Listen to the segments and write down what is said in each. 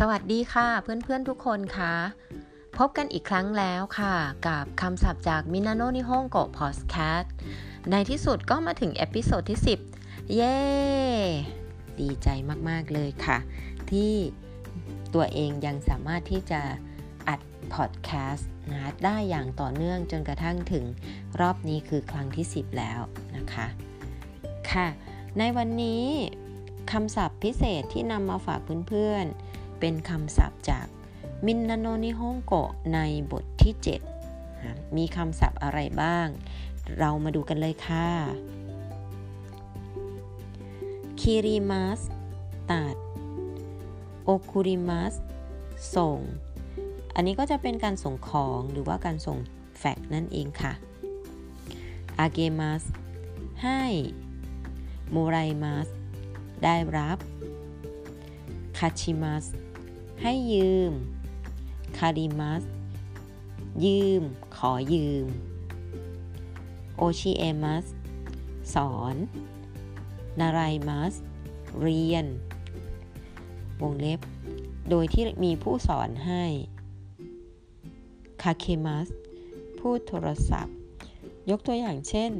สวัสดีค่ะเพื่อนๆทุกคนคะพบกันอีกครั้งแล้วค่ะ กับคำศัพท์จากมินาโนนิฮงโกพอสแคสในที่สุดก็มาถึง episode ที่ 10 เย้ ดีใจมากๆเลยค่ะ ที่ตัวเองยังสามารถที่จะอัดพอดแคสต์นะได้อย่างต่อเนื่องจนกระทั่งถึงรอบนี้คือครั้งที่ 10 แล้วนะคะ ค่ะ ในวันนี้คำศัพท์พิเศษที่นำมาฝากเพื่อนๆ เป็นคำศัพท์จากมินนาโนนิฮงโกะในบทที่ 7 มีคำศัพท์อะไรบ้าง เรามาดูกันเลยค่ะคิริมัสตัดโอคุริมัสส่ง อันนี้ก็จะเป็นการส่งของหรือว่าการส่งแฟกนั่นเองค่ะอาเกมัสให้โมไรมัสได้รับคาชิมัส ให้ยืม คาริมัส ยืม ขอยืม โอชิเอมัส สอน นารายมัส เรียน วงเล็บ โดยที่มีผู้สอนให้ คาเคมัส พูดโทรศัพท์ ยกตัวอย่างเช่น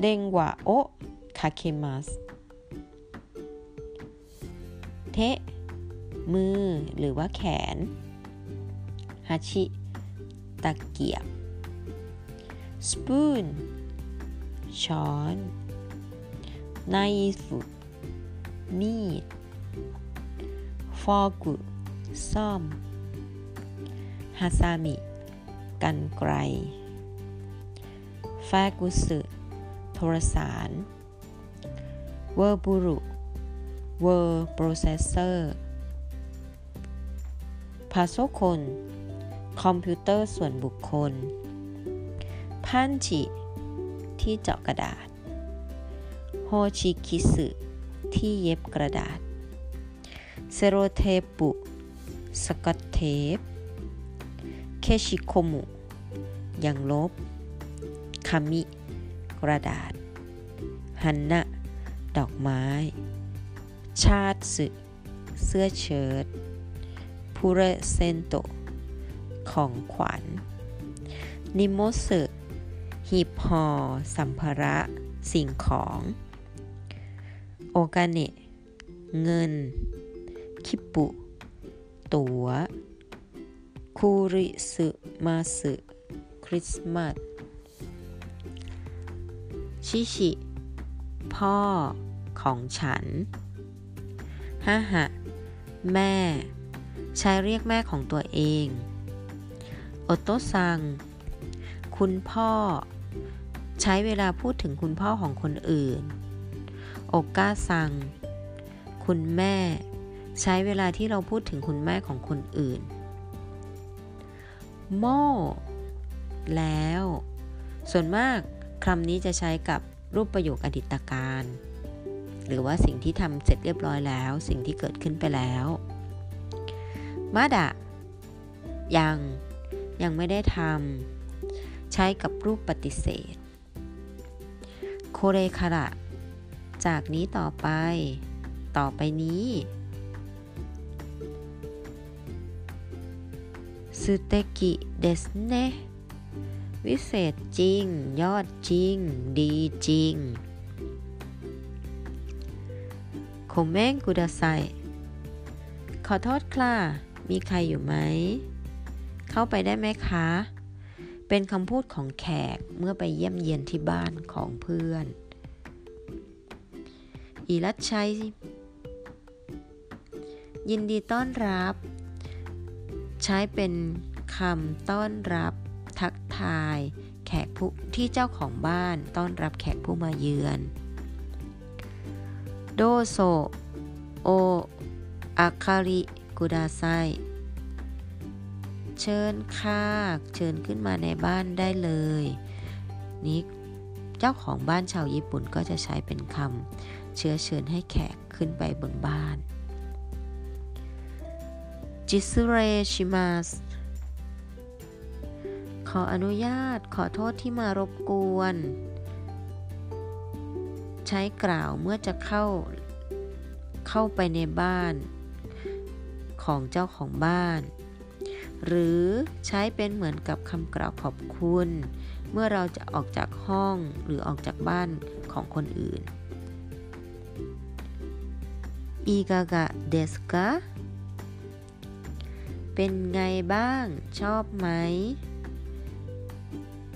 เดงวะโอคาเคมัส เทะ มือหรือว่าแขนฮาชิตะเกียบ spoon ช้อนไนฟ์มีดฟอกุซ่อมฮาซามิกันไกรฟากุสึโทรสาร ワープロ word processor パソコン คอมพิวเตอร์ส่วนบุคคล パンチ ที่เจาะกระดาษ โฮชิคิสึที่เย็บกระดาษ เซโรเทปุ สกอตเทป เคชิโคมุยังลบ คามิ กระดาษ ฮันนะ ดอกไม้ ชาติสึ เสื้อเชิ้ต พูเรเซนโตของขวัญ นิโมสึหีบห่อสัมภาระสิ่งของ โอกาเนะเงิน คิปุ ตัวคูริสึมาสึคริสต์มาสชิชิ พ่อของฉันฮะฮะแม่ ใช้เรียกแม่ของตัวเองโอโตซัง คุณพ่อ ใช้เวลาพูดถึงคุณพ่อของคนอื่น โอกาซัง คุณแม่ ใช้เวลาที่เราพูดถึงคุณแม่ของคนอื่น โมแล้ว ส่วนมากคำนี้จะใช้กับรูปประโยคอดีตการ หรือว่าสิ่งที่ทำเสร็จเรียบร้อยแล้ว สิ่งที่เกิดขึ้นไปแล้ว มาดะยัง ยังไม่ได้ทำ ใช้กับรูปปฏิเสธ โคเรคาระจากนี้ต่อไป ต่อไปนี้สุเตกิเดสเนวิเศษจริง ยอดจริง ดีจริงโคเมนกุดาไซขอโทษค่ะ มีใครอยู่ไหม เข้าไปได้ไหมคะ เป็นคำพูดของแขกเมื่อไปเยี่ยมเยียนที่บ้านของเพื่อน อีรัชชัย ยินดีต้อนรับ ใช้เป็นคำต้อนรับ ทักทาย แขกผู้ที่เจ้าของบ้านต้อนรับแขกผู้มาเยือน โดโซโออาคาริ กุดาไซเชิญค่ะเชิญขึ้นมาในบ้านได้เลย นี่เจ้าของบ้านชาวญี่ปุ่นก็จะใช้เป็นคำเชื้อเชิญให้แขกขึ้นไปบนบ้านจิสุเรชิมัสขออนุญาตขอโทษที่มารบกวน ใช้กล่าวเมื่อจะเข้าเข้าไปในบ้าน ของเจ้าของบ้าน หรือใช้เป็นเหมือนกับคำกล่าวขอบคุณ เมื่อเราจะออกจากห้องหรือออกจากบ้านของคนอื่นอีกากะเดสกะเป็นไงบ้างชอบไหม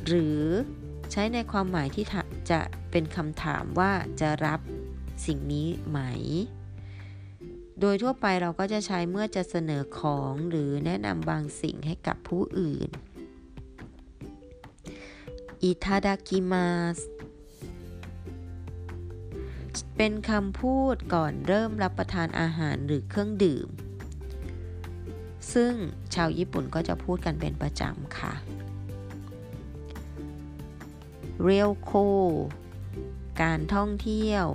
หรือใช้ในความหมายที่จะเป็นคำถามว่าจะรับสิ่งนี้ไหม โดยทั่วไปเราก็จะใช้เมื่อจะเสนอของหรือแนะนำบางสิ่งให้กับผู้อื่นอิทาดากิมาสเป็นคำพูดก่อนเริ่มรับประทานอาหารหรือเครื่องดื่ม ซึ่งชาวญี่ปุ่นก็จะพูดกันเป็นประจำค่ะ เรียวโค การท่องเที่ยว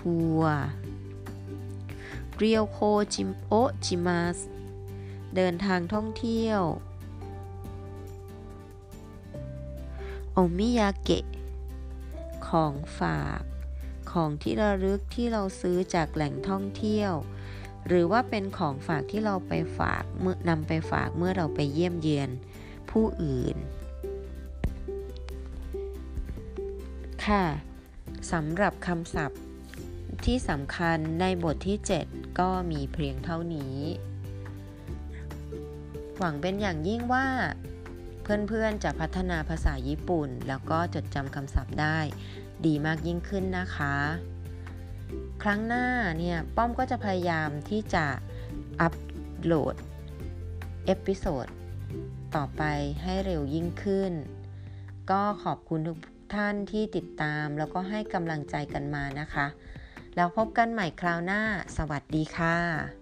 ทัวร์ เรียวโคจิมโอจิมัสเดินทางท่องเที่ยวโอมิยาเกะของฝากของที่ระลึกที่เราซื้อจากแหล่งท่องเที่ยว หรือว่าเป็นของฝากที่เราไปฝากเมื่อนำไปฝากเมื่อเราไปเยี่ยมเยียนผู้อื่น ค่ะสำหรับคำศัพท์ ที่สำคัญในบทที่ 7 ก็มีเพียงเท่านี้ หวังเป็นอย่างยิ่งว่า เพื่อนๆจะพัฒนาภาษาญี่ปุ่น แล้วก็จดจำคำศัพท์ได้ ดีมากยิ่งขึ้นนะคะ ครั้งหน้าเนี่ยป้อมก็จะพยายามที่จะอัปโหลด episode ต่อไปให้เร็วยิ่งขึ้น ก็ขอบคุณทุกท่านที่ติดตามแล้วก็ให้กำลังใจกันมานะคะ แล้วพบกันใหม่คราวหน้า สวัสดีค่ะ